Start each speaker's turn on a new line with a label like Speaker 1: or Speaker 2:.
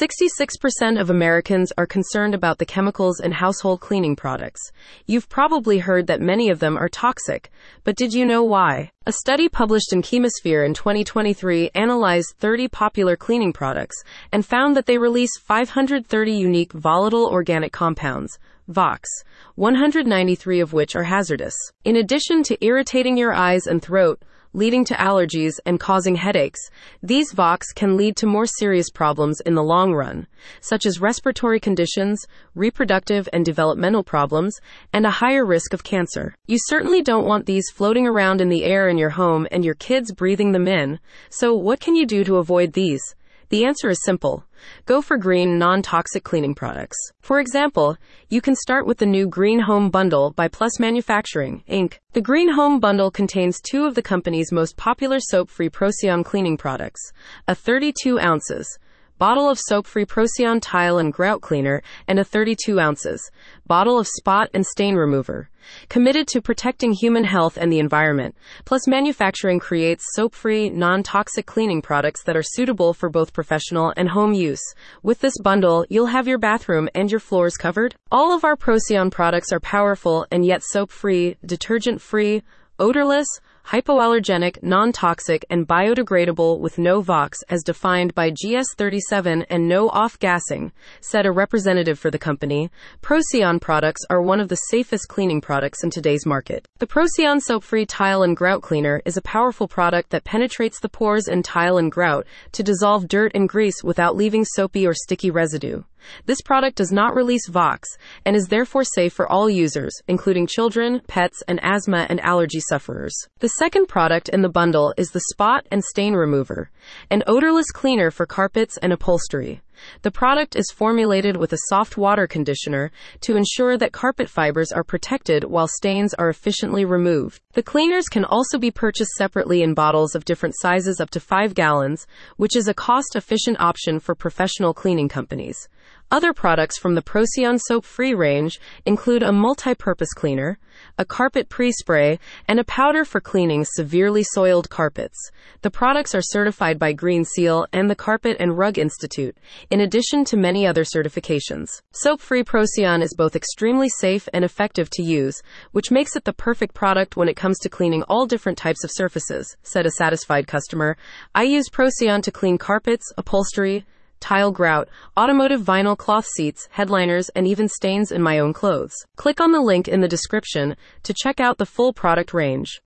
Speaker 1: 66% of Americans are concerned about the chemicals in household cleaning products. You've probably heard that many of them are toxic, but did you know why? A study published in Chemosphere in 2023 analyzed 30 popular cleaning products and found that they release 530 unique volatile organic compounds. VOCs, 193 of which are hazardous. In addition to irritating your eyes and throat, leading to allergies and causing headaches, these VOCs can lead to more serious problems in the long run, such as respiratory conditions, reproductive and developmental problems, and a higher risk of cancer. You certainly don't want these floating around in the air in your home and your kids breathing them in. So, what can you do to avoid these? The answer is simple. Go for green, non toxic cleaning products. For example, you can start with the new Green Home Bundle by Plus Manufacturing, Inc. The Green Home Bundle contains two of the company's most popular soap free Procyon cleaning products a 32 ounces bottle of soap-free Procyon tile and grout cleaner, and a 32 ounces bottle of spot and stain remover. Committed to protecting human health and the environment, Plus Manufacturing creates soap-free, non-toxic cleaning products that are suitable for both professional and home use. With this bundle, you'll have your bathroom and your floors covered. All of our Procyon products are powerful and yet soap-free, detergent-free, odorless, hypoallergenic, non toxic, and biodegradable with no VOCs as defined by GS37 and no off gassing, said a representative for the company. Procyon products are one of the safest cleaning products in today's market. The Procyon soap free tile and grout cleaner is a powerful product that penetrates the pores in tile and grout to dissolve dirt and grease without leaving soapy or sticky residue. This product does not release VOCs and is therefore safe for all users, including children, pets, and asthma and allergy sufferers. The second product in the bundle is the Spot and Stain Remover, an odorless cleaner for carpets and upholstery. The product is formulated with a soft water conditioner to ensure that carpet fibers are protected while stains are efficiently removed. The cleaners can also be purchased separately in bottles of different sizes up to 5 gallons, which is a cost efficient option for professional cleaning companies. Other products from the Procyon soap free range include a multi purpose cleaner, a carpet pre spray, and a powder for cleaning severely soiled carpets. The products are certified by Green Seal and the Carpet and Rug Institute, in addition to many other certifications. Soap free Procyon is both extremely safe and effective to use, which makes it the perfect product when it comes to cleaning all different types of surfaces, said a satisfied customer. I use Procyon to clean carpets, upholstery, tile grout, automotive vinyl cloth seats, headliners, and even stains in my own clothes. Click on the link in the description to check out the full product range.